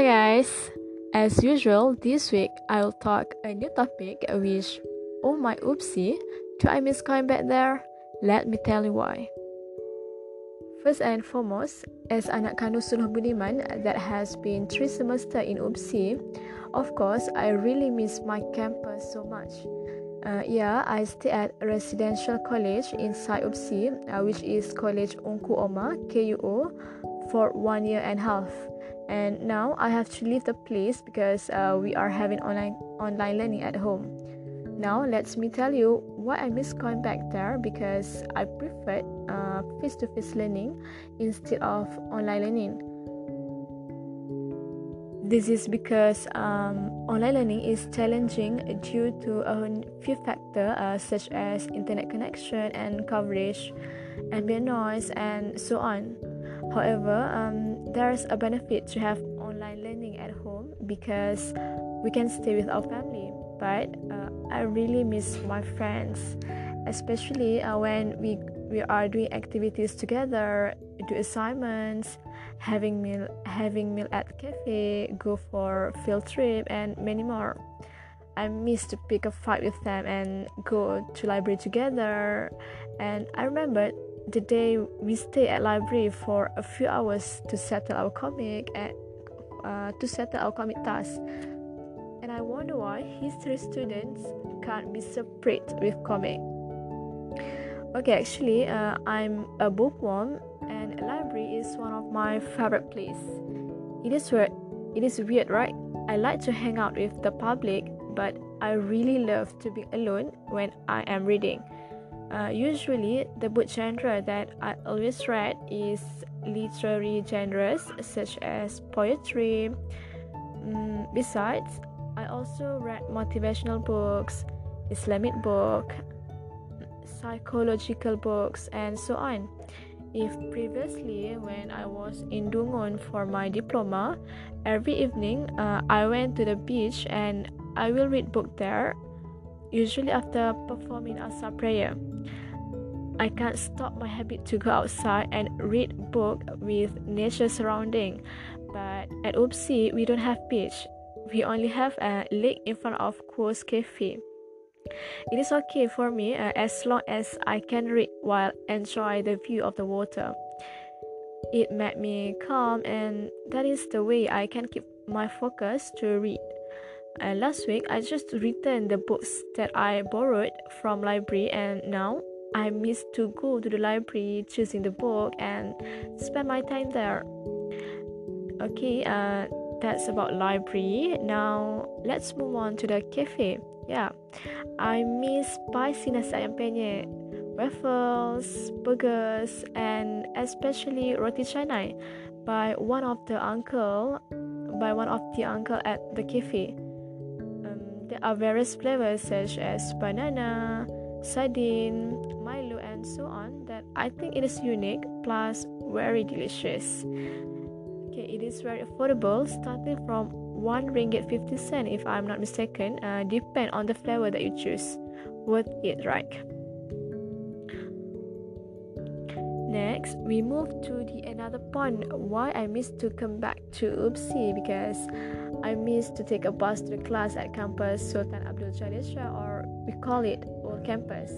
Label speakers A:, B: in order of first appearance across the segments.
A: Hi guys, as usual, this week I'll talk a new topic which, oh my oopsie, do I miss going back there? Let me tell you why. First and foremost, as anak kandung Suluh Budiman that has been three semester in UPSI, of course I really miss my campus so much. Uh, yeah, I stay at residential college inside UPSI, uh, which is College Ungku Omar KUO, for one year and a half. And now I have to leave the place because uh, we are having online online learning at home. Now let me tell you why I miss going back there because I prefer face to face learning instead of online learning. This is because um, online learning is challenging due to a few factors uh, such as internet connection and coverage, ambient noise, and so on. However, um, there's a benefit to have online learning at home because we can stay with our family. But uh, I really miss my friends, especially uh, when we we are doing activities together, do assignments, having meal having meal at cafe, go for field trip and many more. I miss to pick a fight with them and go to library together. And I remember the day we stay at library for a few hours to settle our comic and uh, to settle our comic tasks. And I wonder why history students can't be separate with comic. Okay, actually, uh, I'm a bookworm, and a library is one of my favorite place. It is weird. It is weird, right? I like to hang out with the public, but I really love to be alone when I am reading. Uh, usually, the book genre that I always read is literary genres such as poetry. Mm, besides, I also read motivational books, Islamic book, psychological books, and so on. If previously, when I was in Dungun for my diploma, every evening uh, I went to the beach and I will read book there, usually after performing Asar prayer. I can't stop my habit to go outside and read book with nature surrounding. But at UPSI, we don't have beach. We only have a lake in front of Coast Cafe. It is okay for me uh, as long as I can read while enjoy the view of the water. It made me calm, and that is the way I can keep my focus to read. And last week, I just returned the books that I borrowed from library, and now I miss to go to the library, choosing the book, and spend my time there. Okay, uh, that's about library. Now let's move on to the cafe. Yeah, I miss spicy nasi ayam penyet, waffles, burgers, and especially roti canai by one of the uncle, by one of the uncle at the cafe. There are various flavors such as banana, sardine, Milo, and so on that I think it is unique plus very delicious. Okay, it is very affordable, starting from one ringgit fifty cent if I'm not mistaken. Uh, depend on the flavor that you choose. Worth it, right? Next, we move to the another point why I miss to come back to UPSI because I miss to take a bus to the class at campus Sultan Abdul Jalil Shah or we call it Old Campus.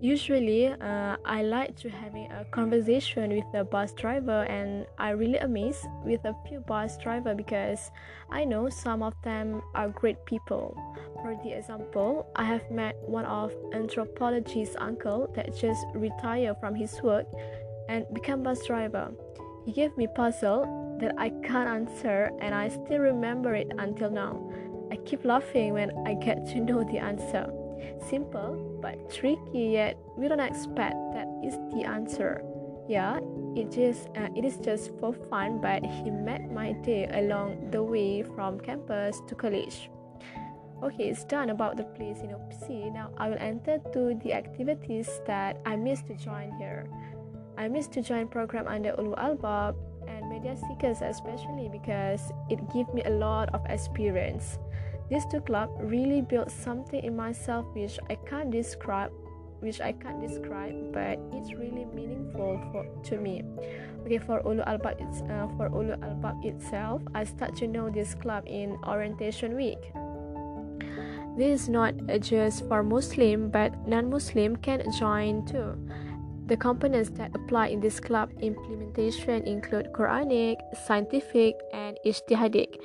A: Usually, uh, I like to having a conversation with the bus driver, and I really amazed with a few bus driver because I know some of them are great people. For the example, I have met one of anthropologist's uncle that just retired from his work and become bus driver. He gave me puzzle that I can't answer, and I still remember it until now. I keep laughing when I get to know the answer. Simple but tricky, yet we don't expect that is the answer. Yeah, it just uh, it is just for fun, but he made my day along the way from campus to college. Okay, it's done about the place in UPSI. Now I will enter to the activities that I missed to join here. I missed to join program under Ulul Albab Seekers especially because it gave me a lot of experience. These two clubs really built something in myself which I can't describe which I can't describe, but it's really meaningful for to me. Okay, for Ulul Albab, uh, for Ulul Albab itself, I start to know this club in orientation week. This is not just for Muslim, but non-Muslim can join too. The components that apply in this club implementation include Quranic, scientific, and ijtihadic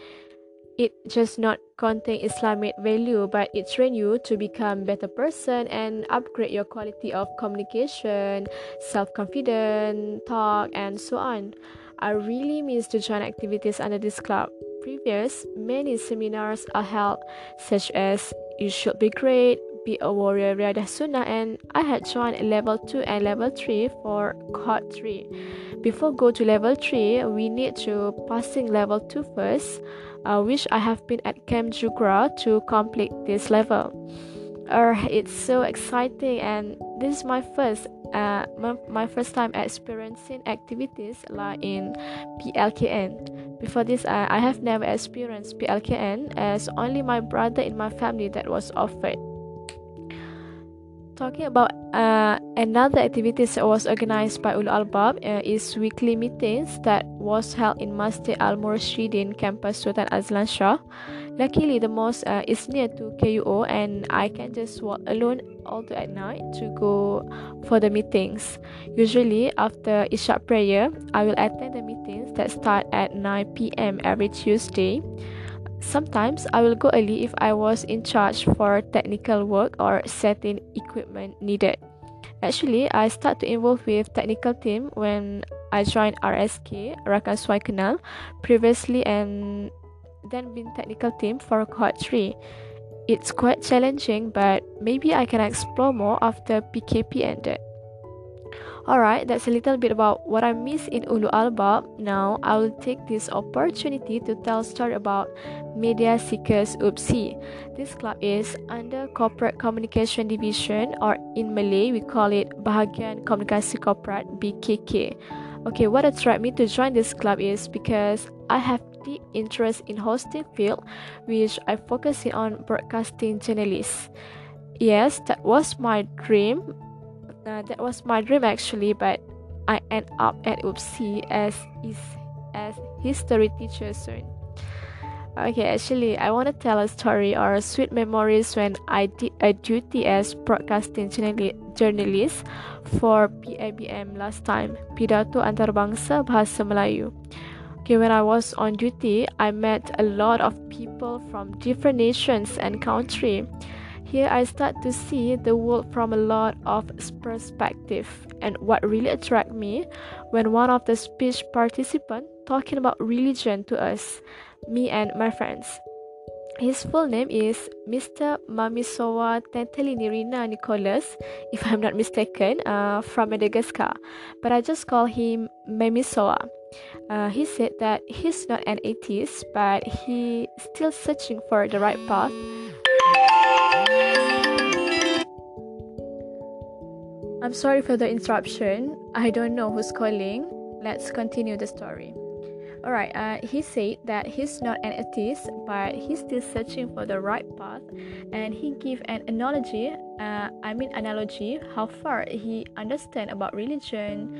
A: it just not contain Islamic value, but it train you to become better person and upgrade your quality of communication, self-confidence, talk, and so on. I really miss to join activities under this club. Previous many seminars are held, such as "You should be great," "Be a warrior," Riyadah Sunnah, and I had joined level two and level three for cohort three. Before go to level three, we need to passing level two first uh, which I have been at Camp Jugra to complete this level. Uh, it's so exciting, and this is my first uh, my, my first time experiencing activities like in PLKN. Before this, uh, I have never experienced PLKN, as only my brother in my family that was offered talking about uh, another activities that was organized by Ulul Albab uh, is weekly meetings that was held in Masjid Al Murshidin campus Sultan Azlan Shah. Luckily, the mosque uh, is near to KUO and I can just walk alone all day at night to go for the meetings. Usually, after Isha prayer, I will attend the meetings that start at 9 p.m. every Tuesday. Sometimes I will go early if I was in charge for technical work or setting equipment needed. Actually, I start to involve with technical team when I joined RSK, Rakan Suai Kenal, previously and then been technical team for cohort 3. It's quite challenging, but maybe I can explore more after PKP ended. Alright, that's a little bit about what I miss in Ulul Albab. Now, I will take this opportunity to tell a story about Media Seekers UPSI. This club is under Corporate Communication Division or in Malay we call it Bahagian Komunikasi Korporat BKK. Okay, what attracted me to join this club is because I have deep interest in hosting field which I focus on broadcasting journalists. Yes, that was my dream uh, that was my dream actually, but I end up at UPSI as is as history teacher soon. Okay, actually, I want to tell a story or sweet memories when I did a duty as broadcasting journalist for PABM last time, Pidato Antarabangsa Bahasa Melayu. Okay, when I was on duty, I met a lot of people from different nations and country. Here I start to see the world from a lot of perspective. And what really attracted me when one of the speech participants talking about religion to us, me and my friends. His full name is Mr. Mamisowa Tentelinirina Nicholas, if I'm not mistaken, uh, from Madagascar. But I just call him Mamisowa. Uh, he said that he's not an atheist, but he still searching for the right path I'm sorry for the interruption. I don't know who's calling. Let's continue the story. Alright, uh, he said that he's not an atheist, but he's still searching for the right path, and he gave an analogy. Uh, I mean analogy, how far he understand about religion.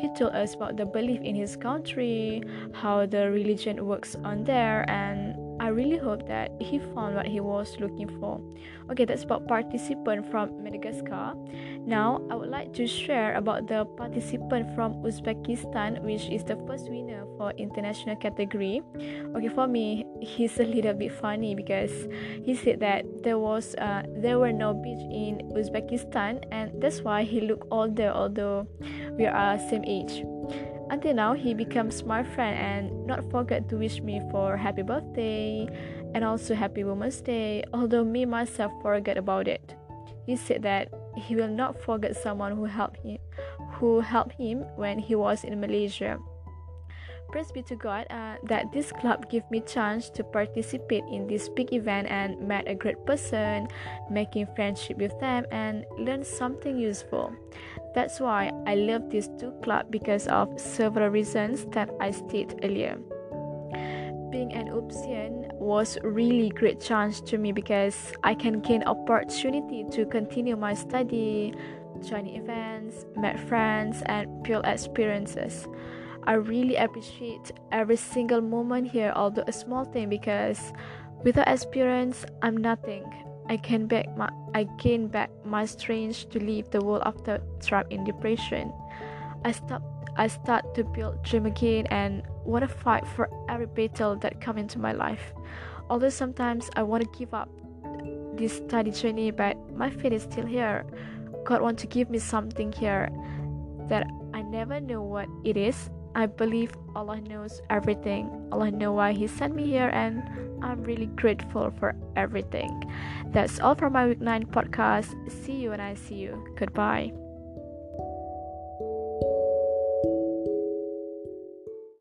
A: He told us about the belief in his country, how the religion works on there, and I really hope that he found what he was looking for. Okay, that's about participant from Madagascar. Now, I would like to share about the participant from Uzbekistan, which is the first winner for international category. Okay, for me, he's a little bit funny because he said that there was uh, there were no beach in Uzbekistan, and that's why he looked older, although we are same age. Until now, he becomes my friend and not forget to wish me for happy birthday and also happy Women's Day, although me myself forget about it. He said that he will not forget someone who helped him who helped him when he was in Malaysia. Praise be to God uh, that this club gave me chance to participate in this big event and met a great person, making friendship with them and learn something useful. That's why I love these two clubs because of several reasons that I stated earlier. Being an Upsian, was really great chance to me because I can gain opportunity to continue my study, join events, meet friends, and build experiences. I really appreciate every single moment here, although a small thing, because without experience, I'm nothing. I gain back my I gain back my strength to leave the world after trapped in depression. I stop I start to build dream again and want to fight for every battle that come into my life. Although sometimes I want to give up this study journey, but my faith is still here. God want to give me something here that I never know what it is, I believe Allah knows everything. Allah know why He sent me here, and I'm really grateful for everything. That's all for my week nine podcast. See you when I see you. Goodbye.